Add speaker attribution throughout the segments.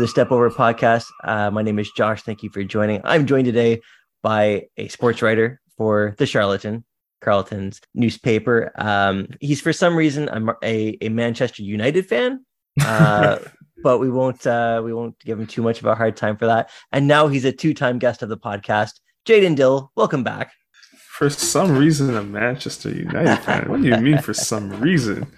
Speaker 1: The Step Over podcast. Uh, my name is Josh. Thank you for joining. I'm joined today by a sports writer for The Charlatan, Carleton's newspaper. Um, he's for some reason a, a Manchester United fan, uh, but we won't uh, we won't give him too much of a hard time for that. And now he's a two time guest of the podcast. Jayden Dill, welcome back.
Speaker 2: For some reason, a Manchester United fan. What do you mean for some reason?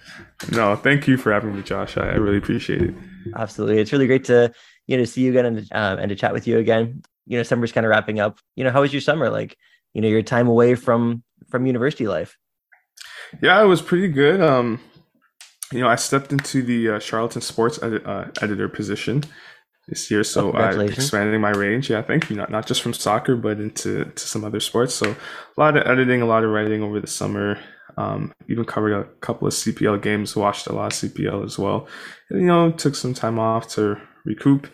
Speaker 2: No, thank you for having me, Josh. I, I really appreciate it.
Speaker 1: Absolutely, it's really great to you know see you again and, um, and to chat with you again. You know, summer's kind of wrapping up. You know, how was your summer? Like, you know, your time away from from university life.
Speaker 2: Yeah, it was pretty good. Um, you know, I stepped into the uh, Charlatan Sports edit, uh, editor position this year. So oh, I'm expanding my range. Yeah, thank you. Not not just from soccer, but into to some other sports. So a lot of editing, a lot of writing over the summer. Um, even covered a couple of CPL games, watched a lot of CPL as well. And, you know, took some time off to recoup,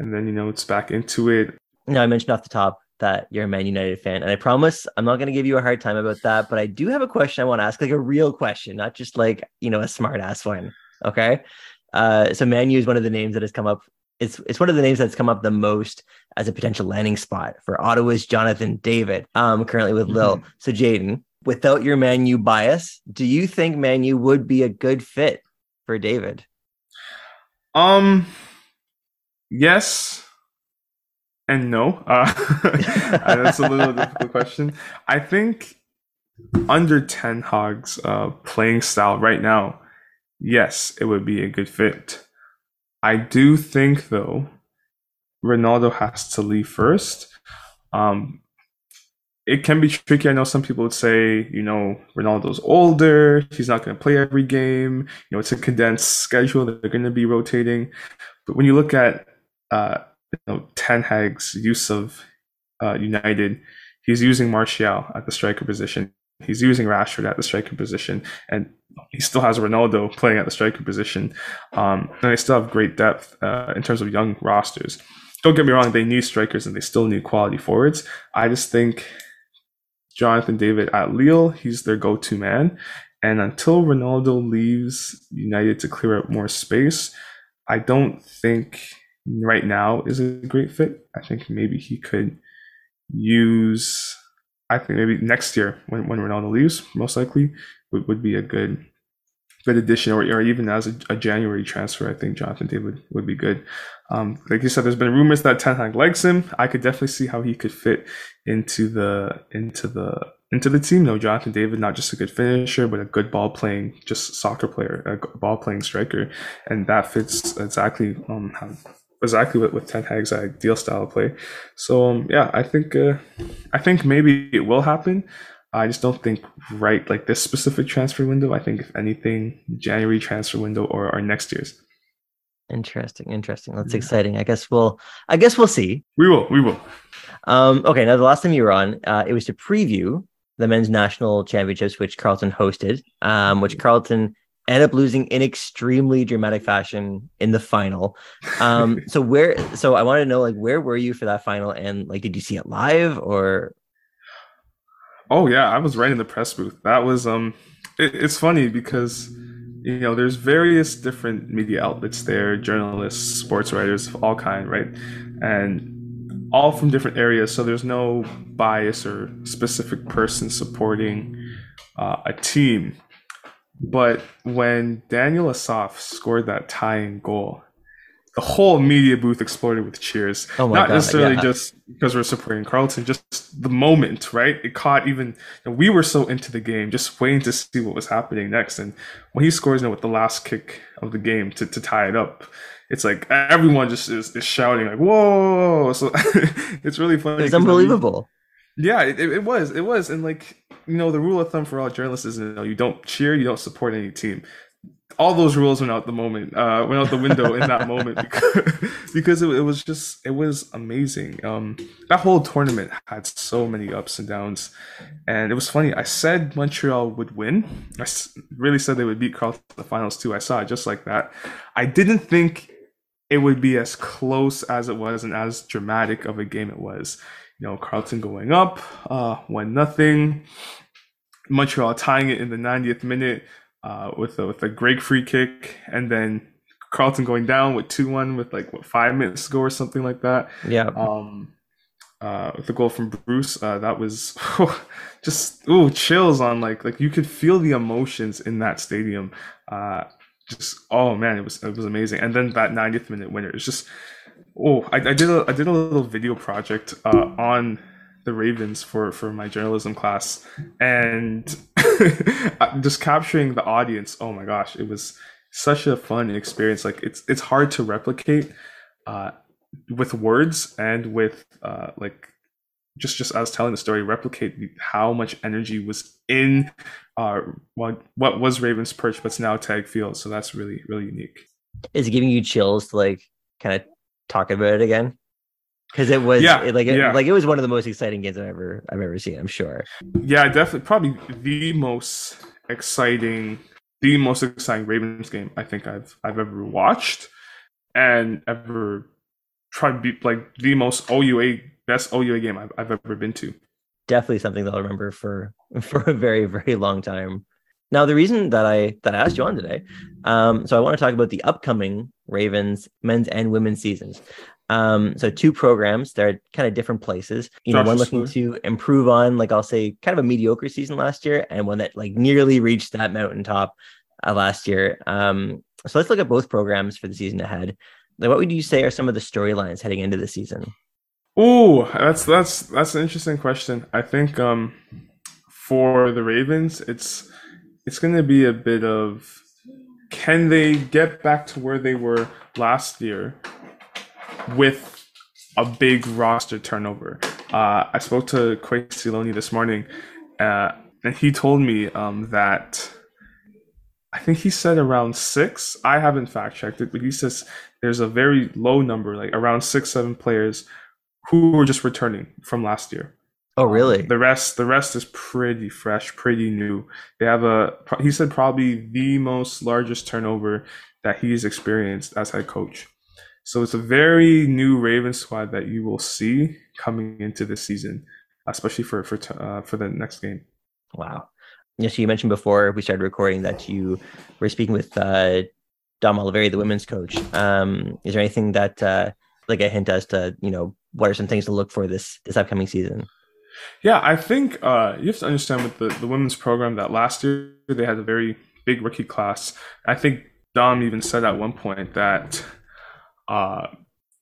Speaker 2: and then you know it's back into it.
Speaker 1: Now I mentioned off the top that you're a Man United fan, and I promise I'm not going to give you a hard time about that. But I do have a question I want to ask, like a real question, not just like you know a smart ass one. Okay. Uh, so Man U is one of the names that has come up it's it's one of the names that's come up the most as a potential landing spot for Ottawa's Jonathan David, um, currently with Lille. Mm-hmm. So Jayden, without your Man U bias, do you think Man U would be a good fit for David?
Speaker 2: Um, yes and no. Uh, that's a little difficult question. I think under Ten Hag's uh, playing style right now, yes, it would be a good fit. I do think though, Ronaldo has to leave first. Um, it can be tricky. I know some people would say, you know, Ronaldo's older. He's not going to play every game. You know, it's a condensed schedule. They're going to be rotating. But when you look at, uh, you know, Ten Hag's use of uh, United, he's using Martial at the striker position. He's using Rashford at the striker position, and he still has Ronaldo playing at the striker position. Um, and they still have great depth uh, in terms of young rosters. Don't get me wrong; they need strikers and they still need quality forwards. I just think Jonathan David at Lille, he's their go-to man. And until Ronaldo leaves United to clear up more space, I don't think right now is a great fit. I think maybe he could use I think maybe next year when, when Ronaldo leaves, most likely would, would be a good good addition, or, or even as a, a January transfer. I think Jonathan David would be good. Um, like you said, there's been rumors that Ten Hag likes him. I could definitely see how he could fit into the into the into the team. No, Jonathan David, not just a good finisher, but a good ball playing, just soccer player, a ball playing striker, and that fits exactly um, how exactly with, with Ten Hag's ideal style of play. So um, yeah, I think uh, I think maybe it will happen. I just don't think right like this specific transfer window. I think if anything, January transfer window or, our next year's.
Speaker 1: Interesting, interesting. That's yeah. exciting. I guess we'll I guess we'll see.
Speaker 2: We will, we will.
Speaker 1: Um, okay, now the last time you were on, uh, it was to preview the men's national championships, which Carleton hosted, um, which Carleton end up losing in extremely dramatic fashion in the final. Um, so where, so I wanted to know, like, where were you for that final, and like, did you see it live or?
Speaker 2: Oh yeah, I was right in the press booth. That was um, it, it's funny because you know there's various different media outlets there, journalists, sports writers of all kind, right, and all from different areas. So there's no bias or specific person supporting uh, a team but when Daniel Asaf scored that tying goal, the whole media booth exploded with cheers. Oh Not God, necessarily yeah. just because we're supporting Carleton, just the moment, right? It caught even you know, we were so into the game, just waiting to see what was happening next. And when he scores you know, with the last kick of the game to, to tie it up, it's like everyone just is, is shouting like "Whoa!" So it's really funny.
Speaker 1: It's unbelievable.
Speaker 2: Yeah, it, it was. It was. And like, you know, the rule of thumb for all journalists is you know, you don't cheer, you don't support any team. All those rules went out the moment, uh, went out the window in that moment because, because it, it, was just, it was amazing. Um, that whole tournament had so many ups and downs, and it was funny. I said Montreal would win. I really said they would beat Carleton in the finals too. I saw it just like that. I didn't think it would be as close as it was and as dramatic of a game it was you know, Carleton going up, uh, one nothing. Montreal tying it in the 90th minute uh, with a, with a great free kick, and then Carleton going down with two one with like what five minutes to go or something like that.
Speaker 1: Yeah.
Speaker 2: Um, uh, with the goal from Bruce, uh, that was just ooh chills on like like you could feel the emotions in that stadium. Uh, just oh man, it was it was amazing. And then that 90th minute winner, it's just oh I, I did a I did a little video project uh, on the Ravens for for my journalism class, and just capturing the audience. Oh my gosh, it was such a fun experience. Like it's it's hard to replicate. Uh, with words and with uh, like just just as telling the story, replicate how much energy was in uh, what what was Ravens Perch, but's now Tag Field. So that's really really unique.
Speaker 1: Is it giving you chills to like kind of talk about it again? Because it was
Speaker 2: yeah,
Speaker 1: it, like it,
Speaker 2: yeah.
Speaker 1: like it was one of the most exciting games I've ever I've ever seen. I'm sure.
Speaker 2: Yeah, definitely, probably the most exciting, the most exciting Ravens game I think I've I've ever watched and ever tried to be like the most OUA best OUA game I've, I've ever been to.
Speaker 1: Definitely something that I'll remember for for a very very long time. Now the reason that I that I asked you on today, um, so I want to talk about the upcoming Ravens men's and women's seasons. Um, so two programs, they're kind of different places. You know,
Speaker 2: Josh
Speaker 1: one looking to improve on, like I'll say, kind of a mediocre season last year, and one that like nearly reached that mountaintop uh, last year. Um, so let's look at both programs for the season ahead. Like, what would you say are some of the storylines heading into the season?
Speaker 2: Oh, that's that's that's an interesting question. I think um for the Ravens, it's it's going to be a bit of can they get back to where they were last year with a big roster turnover? Uh, I spoke to Kwesi Loney this morning, uh, and he told me um, that I think he said around six. I haven't fact checked it, but he says there's a very low number, like around six, seven players who were just returning from last year.
Speaker 1: Oh, really?
Speaker 2: The rest, the rest is pretty fresh, pretty new. They have a, he said probably the most largest turnover that he's experienced as head coach. So it's a very new Ravens squad that you will see coming into this season, especially for for uh, for the next game.
Speaker 1: Wow. Yeah, so you mentioned before we started recording that you were speaking with uh, Dom Oliveri, the women's coach. Um, is there anything that, uh, like a hint as to, you know, what are some things to look for this this upcoming season?
Speaker 2: Yeah, I think uh, you have to understand with the, the women's program that last year they had a very big rookie class. I think Dom even said at one point that uh,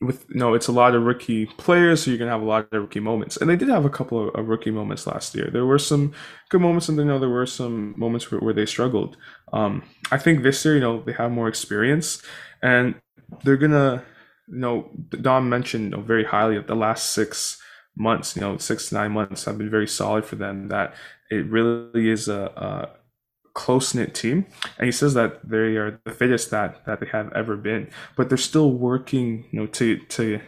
Speaker 2: with you know it's a lot of rookie players, so you're gonna have a lot of rookie moments, and they did have a couple of, of rookie moments last year. There were some good moments, and you know there were some moments where, where they struggled. Um, I think this year, you know, they have more experience, and they're gonna, you know, Dom mentioned you know, very highly of the last six months, you know, six to nine months have been very solid for them. That it really is a, a close knit team, and he says that they are the fittest that that they have ever been. But they're still working, you know, to to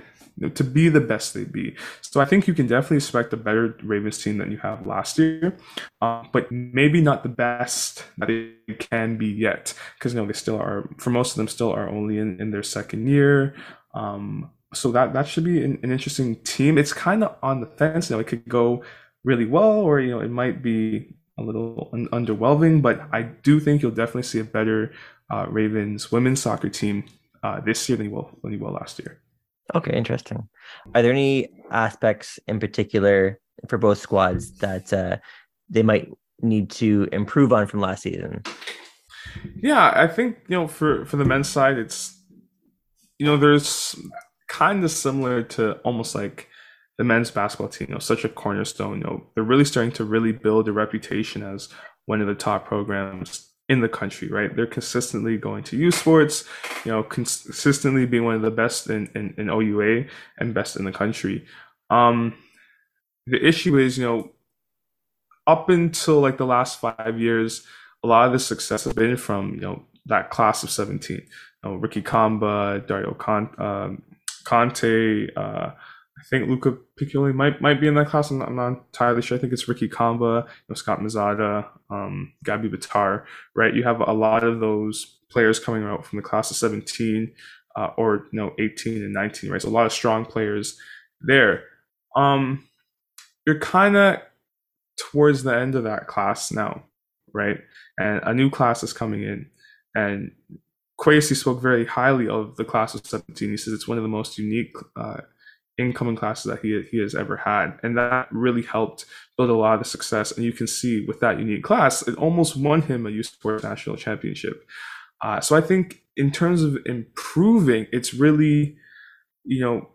Speaker 2: to be the best they be. So I think you can definitely expect a better Ravens team than you have last year, uh, but maybe not the best that they can be yet, because you know they still are. For most of them, still are only in in their second year. Um, so that that should be an, an interesting team. It's kind of on the fence. You know, it could go really well, or you know, it might be a little un- underwhelming. But I do think you'll definitely see a better uh, Ravens women's soccer team uh, this year than you will than you will last year.
Speaker 1: Okay, interesting. Are there any aspects in particular for both squads that uh, they might need to improve on from last season?
Speaker 2: Yeah, I think you know for for the men's side, it's you know there's kind of similar to almost like the men's basketball team. You know, such a cornerstone. You know, they're really starting to really build a reputation as one of the top programs in the country. Right? They're consistently going to U Sports. You know, consistently being one of the best in, in, in OUA and best in the country. Um, the issue is, you know, up until like the last five years, a lot of the success has been from you know that class of 17. You know, Ricky Kamba, Dario Con- um, Conte, uh, I think Luca Piccoli might might be in that class. I'm not, I'm not entirely sure. I think it's Ricky Kamba, you know, Scott Mazzata, um, Gabby Batar, right? You have a lot of those players coming out from the class of 17 uh, or know 18 and 19, right? So a lot of strong players there. Um, you're kind of towards the end of that class now, right? And a new class is coming in, and Kwesi spoke very highly of the class of 17. He says it's one of the most unique uh, incoming classes that he, he has ever had. And that really helped build a lot of the success. And you can see with that unique class, it almost won him a U sports national championship. Uh, so I think in terms of improving, it's really, you know,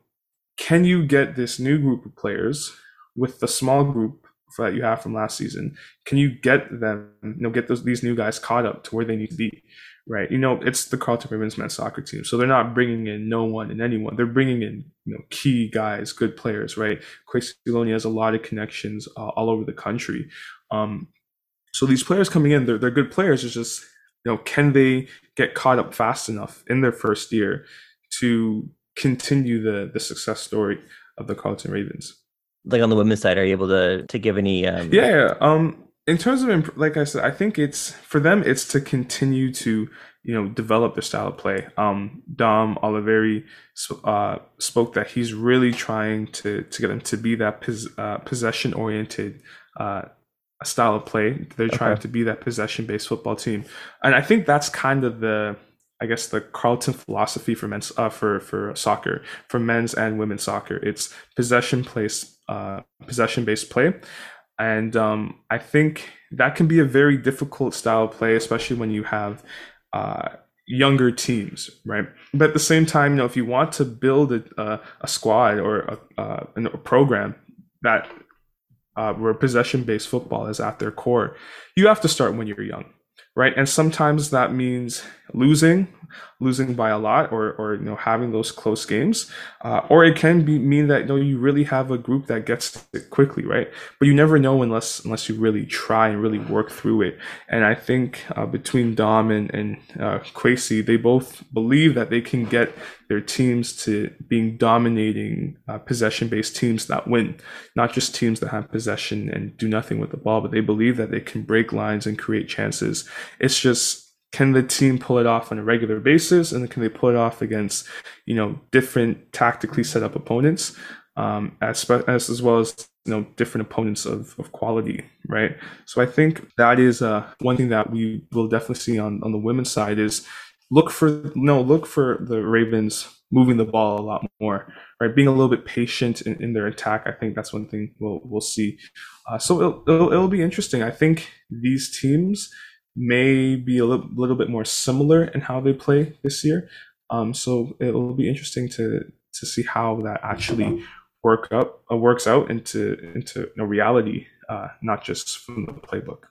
Speaker 2: can you get this new group of players with the small group that you have from last season? Can you get them, you know, get those these new guys caught up to where they need to be? right? You know, it's the Carleton Ravens men's soccer team, so they're not bringing in no one and anyone. They're bringing in you know key guys, good players, right? Loney has a lot of connections uh, all over the country. Um, so these players coming in, they're they're good players. It's just you know, can they get caught up fast enough in their first year to continue the the success story of the Carleton Ravens?
Speaker 1: Like on the women's side, are you able to to give any? Um...
Speaker 2: Yeah, yeah. Um, in terms of imp- like I said, I think it's for them. It's to continue to you know develop their style of play. Um, Dom Oliveri uh, spoke that he's really trying to to get them to be that pos- uh, possession oriented uh, style of play. They're okay. trying to be that possession based football team, and I think that's kind of the I guess the Carleton philosophy for men's uh, for for soccer for men's and women's soccer. It's possession place uh, possession based play, and um, I think that can be a very difficult style of play, especially when you have uh, younger teams, right? But at the same time, you know, if you want to build a, a squad or a, a program that uh, where possession-based football is at their core, you have to start when you're young, right? And sometimes that means losing, losing by a lot, or or you know having those close games, uh, or it can be mean that you know you really have a group that gets it quickly, right? But you never know unless unless you really try and really work through it. And I think uh, between Dom and and uh, they both believe that they can get their teams to being dominating uh, possession based teams that win, not just teams that have possession and do nothing with the ball, but they believe that they can break lines and create chances. It's just can the team pull it off on a regular basis? And can they pull it off against you know different tactically set up opponents um, as, as well as you know different opponents of, of quality right? So i think that is uh, one thing that we will definitely see on, on the women's side is look for no look for the ravens moving the ball a lot more right? Being a little bit patient in, in their attack i think that's one thing we'll we'll see. Uh, so it'll, it'll, it'll be interesting. I think these teams may be a little, little bit more similar in how they play this year. Um, so it will be interesting to to see how that actually work up uh, works out into into a reality, uh, not just from the playbook.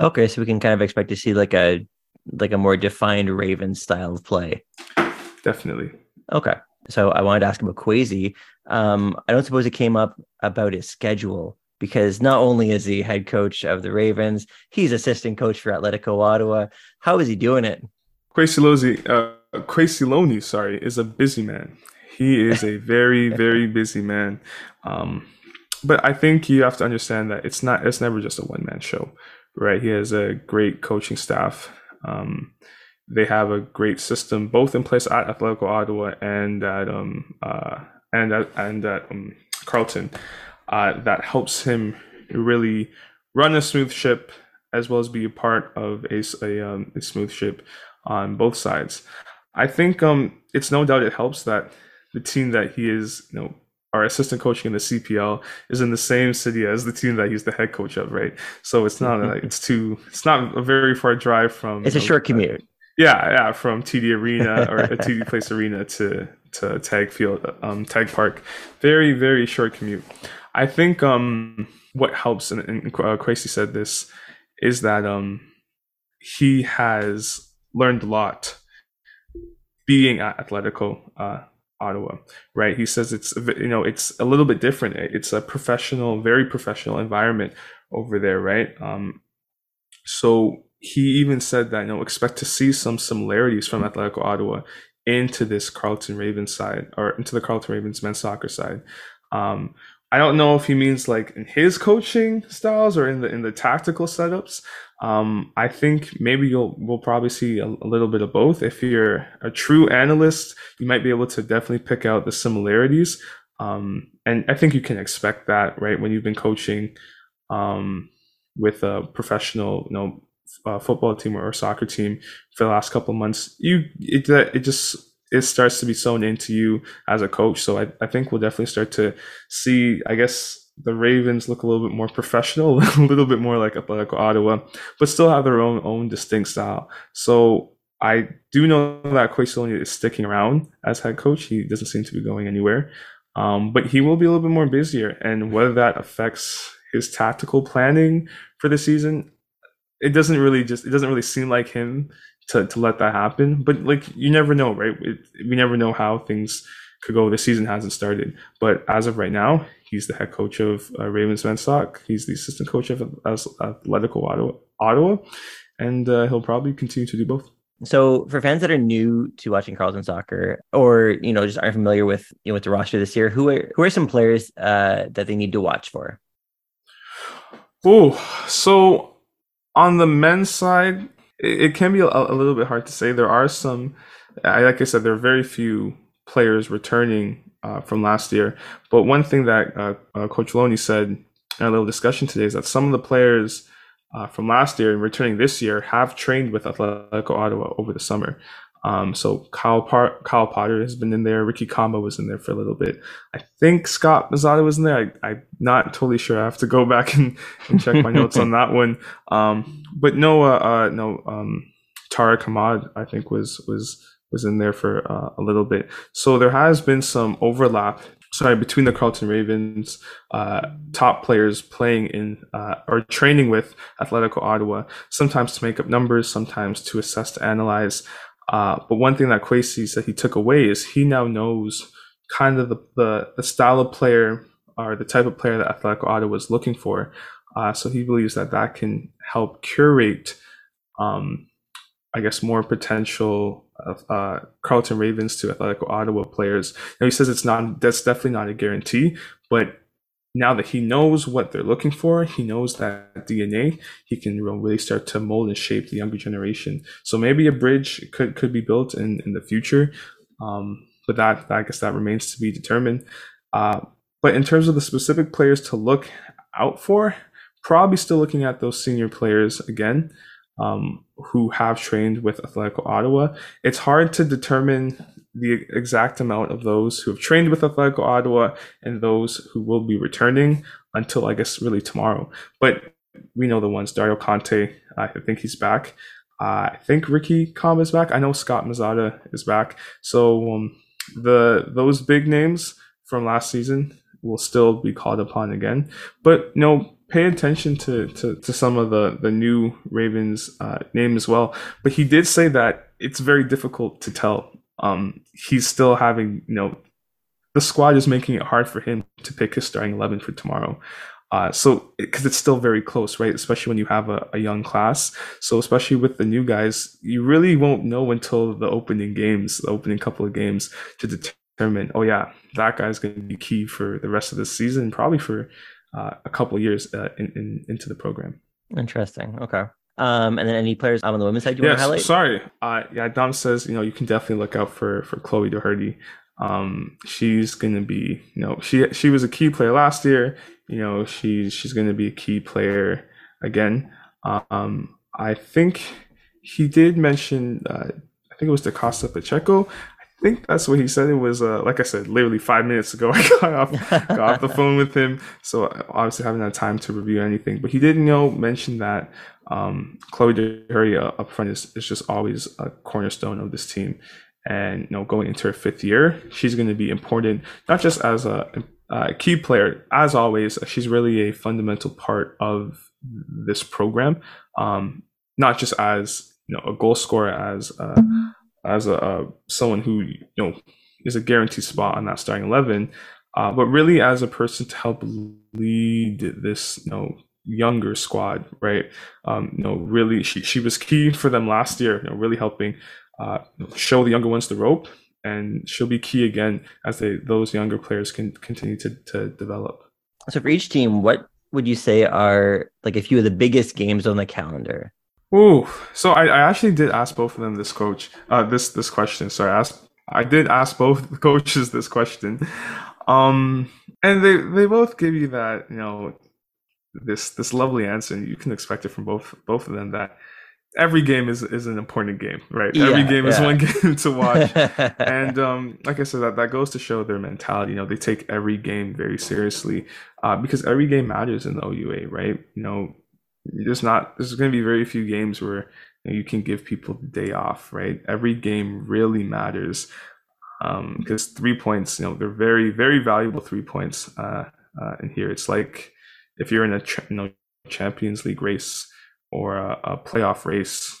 Speaker 1: Okay, so we can kind of expect to see like a like a more defined Raven style of play.
Speaker 2: Definitely.
Speaker 1: Okay. So I wanted to ask about Kwesi. Um, I don't suppose it came up about his schedule because not only is he head coach of the Ravens, he's assistant coach for Atletico Ottawa. How is he doing it?
Speaker 2: Kwesi Loney, uh, sorry, is a busy man. He is a very, very busy man. Um, but I think you have to understand that it's not, it's never just a one man show, right? He has a great coaching staff. Um, they have a great system both in place at Atletico Ottawa and at um uh and at and at um, Carleton uh, that helps him really run a smooth ship as well as be a part of a, a, um, a smooth ship on both sides. I think um, it's no doubt it helps that the team that he is, you know, our assistant coaching in the CPL is in the same city as the team that he's the head coach of, right? So it's not like it's too, it's not a very far drive from.
Speaker 1: It's a
Speaker 2: know,
Speaker 1: short commute. Uh,
Speaker 2: yeah, yeah, from TD Arena or a TD Place Arena to to Tag Field, um, Tag Park. Very very short commute. I think um, what helps, and, and uh, Kwesi said this, is that um, he has learned a lot being at Atletico uh, Ottawa, right? He says it's you know it's a little bit different. It's a professional, very professional environment over there, right? Um, so he even said that you know expect to see some similarities from Atletico Ottawa into this Carleton Ravens side or into the Carleton Ravens men's soccer side. Um, I don't know if he means like in his coaching styles or in the in the tactical setups. Um, I think maybe you'll we'll probably see a, a, little bit of both. If you're a true analyst, you might be able to definitely pick out the similarities. Um, and I think you can expect that, right? When you've been coaching um, with a professional, you know, uh, football team or soccer team for the last couple months, you it it just it starts to be sewn into you as a coach. So I, I think we'll definitely start to see, I guess, the Ravens look a little bit more professional, a little bit more like Atletico Ottawa, but still have their own own distinct style. So I do know that Kwesi is sticking around as head coach. He doesn't seem to be going anywhere. Um, but he will be a little bit more busier. And whether that affects his tactical planning for the season, it doesn't really just it doesn't really seem like him to, to let that happen. But like you never know, right? It, we never know how things could go. The season hasn't started, but as of right now, he's the head coach of uh, Ravens Venstock. He's the assistant coach of Atletico Ottawa, Ottawa and uh, he'll probably continue to do both.
Speaker 1: So, for fans that are new to watching Carleton soccer, or you know just aren't familiar with you know with the roster this year, who are who are some players uh, that they need to watch for?
Speaker 2: Oh, so on the men's side, it, can be a, a, little bit hard to say. There are some, like I said, there are very few players returning uh, from last year. But one thing that uh, uh, Coach Loney said in a little discussion today is that some of the players uh, from last year and returning this year have trained with Atletico Ottawa over the summer. Um, so Kyle, Par- Kyle Potter has been in there. Ricky Kamba was in there for a little bit. I think Scott Mazzata was in there. I, am not totally sure. I have to go back and, and check my notes on that one. Um, but no, uh, uh, no, um, Tariq Hamad, I think was was was in there for uh, a little bit. So there has been some overlap. Sorry, between the Carleton Ravens uh, top players playing in uh, or training with Atletico Ottawa, sometimes to make up numbers, sometimes to assess to analyze. Uh, but one thing that Kwesi said he took away is he now knows kind of the, the, the style of player or the type of player that Atletico Ottawa is looking for. Uh, so he believes that that can help curate, um, I guess, more potential uh, Carleton Ravens to Atletico Ottawa players. Now he says it's not that's definitely not a guarantee, but now that he knows what they're looking for, he knows that DNA, he can really start to mold and shape the younger generation. So maybe a bridge could could be built in in the future, um, but that I guess that remains to be determined. Uh, but in terms of the specific players to look out for, probably still looking at those senior players again um, who have trained with Atletico Ottawa. It's hard to determine the exact amount of those who have trained with Atletico Ottawa and those who will be returning until I guess really tomorrow. But we know the ones Dario Conte, I think he's back. I think Ricky Kamba is back. I know Scott Mazzata is back. So um, the those big names from last season will still be called upon again. But you know, pay attention to, to, to some of the, the new Ravens uh, name as well. But he did say that it's very difficult to tell. Um, he's still having, you know, the squad is making it hard for him to pick his starting 11 for tomorrow. Uh, so, because it's still very close, right? Especially when you have a, a young class. So, especially with the new guys, you really won't know until the opening games, the opening couple of games to determine, oh, yeah, that guy's going to be key for the rest of the season, probably for uh, a couple years uh, in, in, into the program.
Speaker 1: Interesting. Okay. Um, and then any players on the women's side you yes, want to highlight?
Speaker 2: Sorry. Uh, yeah, Dom says, you know, you can definitely look out for, for Chloe Doherty. Um, she's going to be, you know, she, she was a key player last year. You know, she's, she's going to be a key player again. Um, I think he did mention, uh, I think it was Da Costa Pacheco think that's what he said. It was uh, like I said, literally five minutes ago. I got off got off the phone with him, so obviously haven't had time to review anything. But he did, you know, mention that um, Chloe Doherty uh, up front is, is just always a cornerstone of this team, and you know, going into her fifth year, she's going to be important not just as a, a key player. As always, she's really a fundamental part of this program, um, not just as you know a goal scorer, as uh, as a uh, someone who you know is a guaranteed spot on that starting eleven, uh, but really as a person to help lead this you know younger squad, right? Um, you know, really she she was key for them last year. You know, really helping uh, show the younger ones the rope, and she'll be key again as they those younger players can continue to to develop.
Speaker 1: So for each team, what would you say are like a few of the biggest games on the calendar?
Speaker 2: Ooh, so I, I actually did ask both of them this coach, uh, this this question. Sorry, I asked, I did ask both coaches this question, um, and they they both give you that you know this this lovely answer, and you can expect it from both both of them that every game is is an important game, right? Yeah, every game yeah. is one game to watch, and um, like I said, that that goes to show their mentality. You know, they take every game very seriously uh, because every game matters in the OUA, right? You know, there's not there's going to be very few games where you, know, you, can give people the day off, right? Every game really matters because um, three points, you know, they're very very valuable three points uh, uh, in here. It's like if you're in a you know Champions League race or a, a playoff race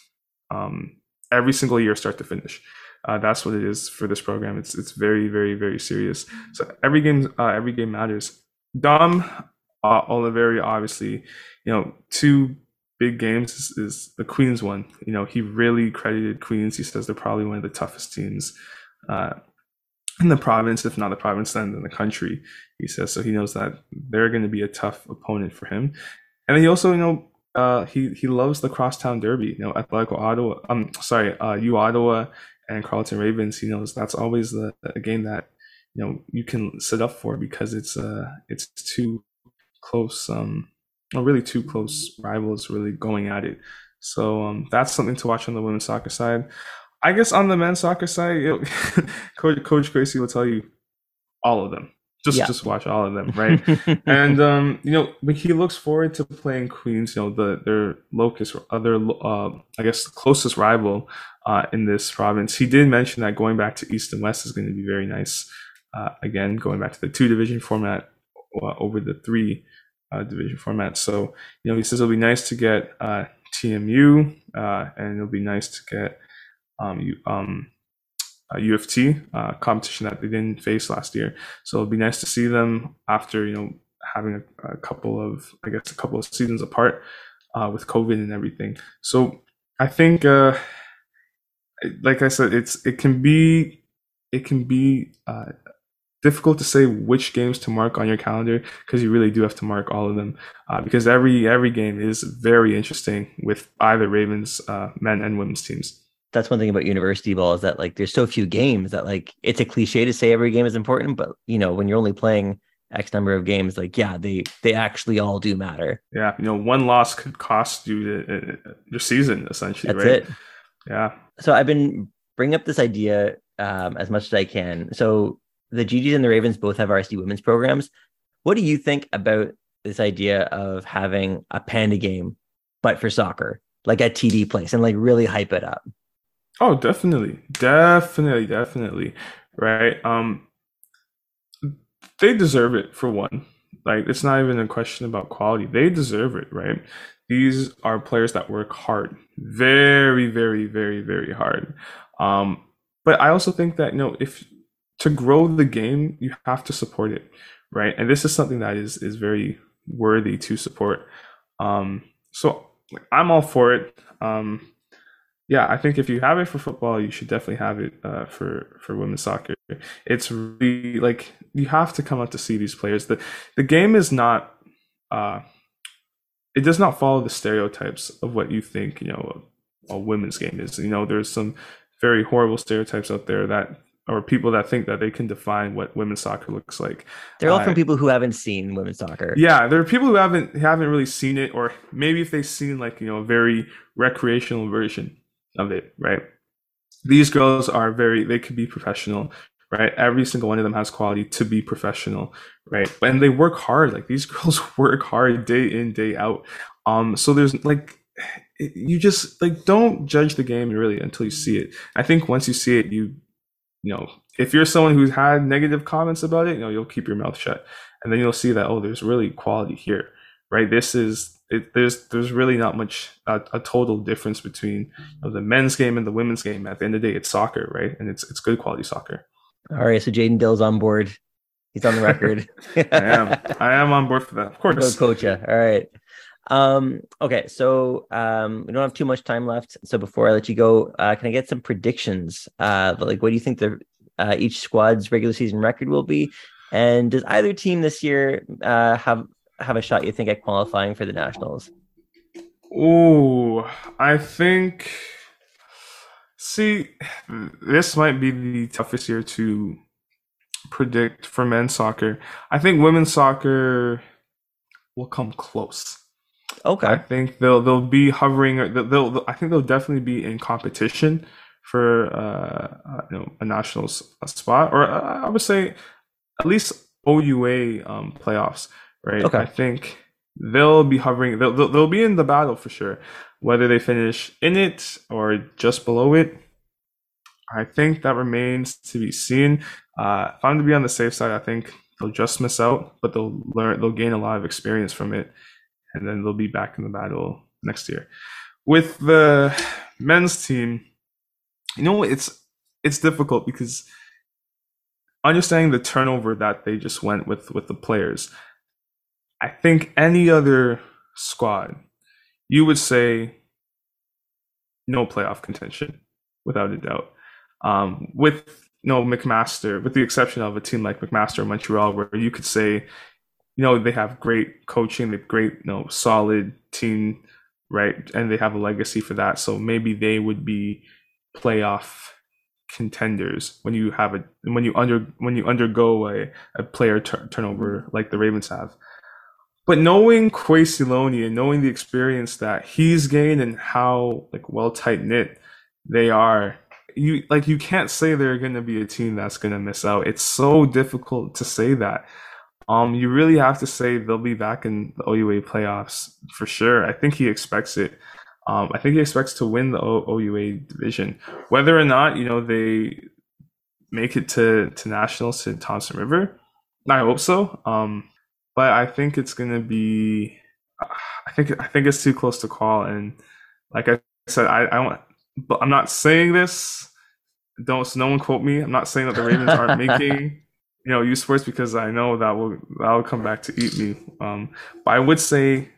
Speaker 2: um, every single year, start to finish. Uh, that's what it is for this program. It's it's very very very serious. So every game uh, every game matters. Dom uh, Oliveri, obviously, you know, two big games is, is, the Queens one. You know, he really credited Queens. He says they're probably one of the toughest teams uh, in the province, if not the province, then in the country. He says so. He knows that they're going to be a tough opponent for him, and he also, you know, uh, he he loves the crosstown derby. You know, Atletico Ottawa. I'm sorry, uh, U Ottawa and Carleton Ravens. He knows that's always the a game that you know you can sit up for because it's uh it's two close um or really two close rivals really going at it. So um that's something to watch on the women's soccer side. I guess on the men's soccer side, Coach Coach Kwesi will tell you all of them. Just yeah. just watch all of them, right? and um, you know, when he looks forward to playing Queens, you know, the their locus or other uh, I guess closest rival uh, in this province. He did mention that going back to East and West is going to be very nice. Uh, again, going back to the two division format uh, over the three uh, division format. So, you know, he says it'll be nice to get uh, TMU and it'll be nice to get um, um, uh, U uh, competition that they didn't face last year. So it'll be nice to see them after you know having a, a couple of I guess a couple of seasons apart uh, with COVID and everything. So I think, uh, like I said, it's it can be it can be uh, difficult to say which games to mark on your calendar because you really do have to mark all of them uh, because every every game is very interesting with either Ravens uh, men and women's teams
Speaker 1: that's one thing about university ball is that like there's so few games that like it's a cliche to say every game is important, but you know when you're only playing X number of games, like yeah, they they actually all do matter.
Speaker 2: Yeah, you know, one loss could cost you the, uh, your season essentially.
Speaker 1: That's
Speaker 2: right?
Speaker 1: it.
Speaker 2: Yeah.
Speaker 1: So I've been bringing up this idea um, as much as I can. So the GGs and the Ravens both have RSD women's programs. What do you think about this idea of having a panda game, but for soccer, like a TD Place, and like really hype it up?
Speaker 2: Oh, definitely. Definitely, definitely. Right. Um they deserve it for one. Like it's not even a question about quality. They deserve it, right? These are players that work hard. Very, very, very, very hard. Um but I also think that you know if to grow the game, you have to support it, right? And this is something that is is very worthy to support. Um so I'm all for it. Um yeah, I think if you have it for football, you should definitely have it uh, for for women's soccer. It's really like you have to come out to see these players. the The game is not, uh, it does not follow the stereotypes of what you think. You know, a, a women's game is. You know, there's some very horrible stereotypes out there that or people that think that they can define what women's soccer looks like.
Speaker 1: They're all uh, from people who haven't seen women's soccer.
Speaker 2: Yeah, there are people who haven't haven't really seen it, or maybe if they've seen like you know a very recreational version of it, right? These girls are very, they could be professional, right? Every single one of them has quality to be professional, right? And they work hard. Like these girls work hard day in, day out. Um, so there's like, you just like don't judge the game really until you see it. I think once you see it, you, you know, if you're someone who's had negative comments about it, you know, you'll keep your mouth shut, and then you'll see that oh, there's really quality here, right? This is it, there's there's really not much uh, a total difference between you know, the men's game and the women's game. At the end of the day, it's soccer, right? And it's it's good quality soccer.
Speaker 1: All right, so Jayden Dill's on board. He's on the record.
Speaker 2: I am. I am on board for that. Of course.
Speaker 1: Go coach. All right. Um, okay, so um, we don't have too much time left. So before I let you go, uh, can I get some predictions? Uh, like, what do you think the uh, each squad's regular season record will be? And does either team this year uh, have have a shot you think at qualifying for the nationals?
Speaker 2: Oh, I think. See, this might be the toughest year to predict for men's soccer. I think women's soccer will come close.
Speaker 1: Okay.
Speaker 2: I think they'll they'll be hovering. They'll, they'll I think they'll definitely be in competition for uh, uh you know a national spot, or uh, I would say at least OUA um, playoffs. Right.
Speaker 1: Okay.
Speaker 2: I think they'll be hovering. They'll, they'll they'll be in the battle for sure. Whether they finish in it or just below it, I think that remains to be seen. Uh, if I'm to be on the safe side, I think they'll just miss out, but they'll learn. They'll gain a lot of experience from it and then they'll be back in the battle next year. With the men's team, you know, it's it's difficult because understanding the turnover that they just went with with the players. I think any other squad, you would say no playoff contention, without a doubt. Um, with no McMaster, with the exception of a team like McMaster or Montreal, where you could say you know they have great coaching, they have great, you know, solid team, right? And they have a legacy for that. So maybe they would be playoff contenders when you have a when you under when you undergo a, a player turnover like the Ravens have. But knowing Kwesi Loney and knowing the experience that he's gained and how like well tight knit they are, you like you can't say they're going to be a team that's going to miss out. It's so difficult to say that. Um, you really have to say they'll be back in the OUA playoffs for sure. I think he expects it. Um, I think he expects to win the o- OUA division, whether or not you know they make it to to nationals to Thompson River. I hope so. Um, but I think it's gonna be. I think I think it's too close to call, and like I said, I I want, but I'm not saying this. Don't no one quote me. I'm not saying that the Ravens aren't making you know, U Sports because I know that will that will come back to eat me. Um, but I would say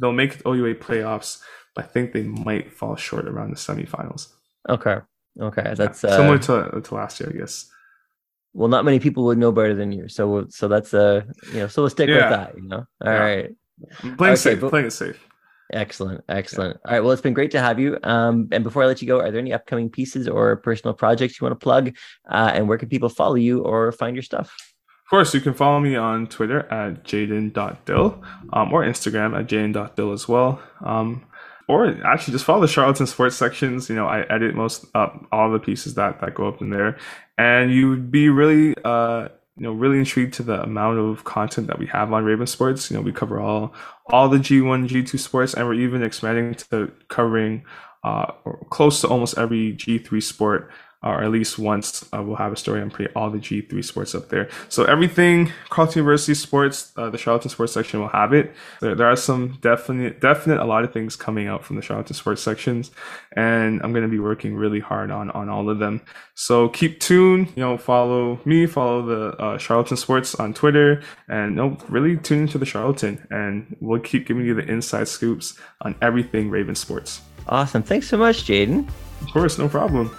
Speaker 2: they'll make the OUA playoffs, but I think they might fall short around the semifinals.
Speaker 1: Okay, okay, that's
Speaker 2: yeah, similar uh, to to last year, I guess.
Speaker 1: Well, not many people would know better than you, so so that's uh you know so we'll stick yeah. with that. You know, all yeah. right.
Speaker 2: Playing okay, safe, but, playing it safe.
Speaker 1: Excellent, excellent. All right, well, it's been great to have you. Um, and before I let you go, are there any upcoming pieces or personal projects you want to plug? Uh, and where can people follow you or find your stuff?
Speaker 2: Of course, you can follow me on Twitter at jaden.dill um, or Instagram at jaden.dill as well. Um, or actually just follow the Charlatan sports sections. You know, I edit most up all the pieces that that go up in there, and you would be really uh, you know really intrigued to the amount of content that we have on Raven Sports. You know, we cover all all the G1, G2 sports, and we're even expanding to covering uh, close to almost every G3 sport or at least once uh, we'll have a story on pretty all the G3 sports up there. So everything Carleton University sports, uh, the Charlatan sports section will have it. There, there, are some definite, definite, a lot of things coming out from the Charlatan sports sections, and I'm going to be working really hard on on all of them. So keep tuned. You know, follow me, follow the uh, Charlatan sports on Twitter, and you know, really tune into the Charlatan, and we'll keep giving you the inside scoops on everything Raven sports.
Speaker 1: Awesome. Thanks so much, Jayden.
Speaker 2: Of course, no problem.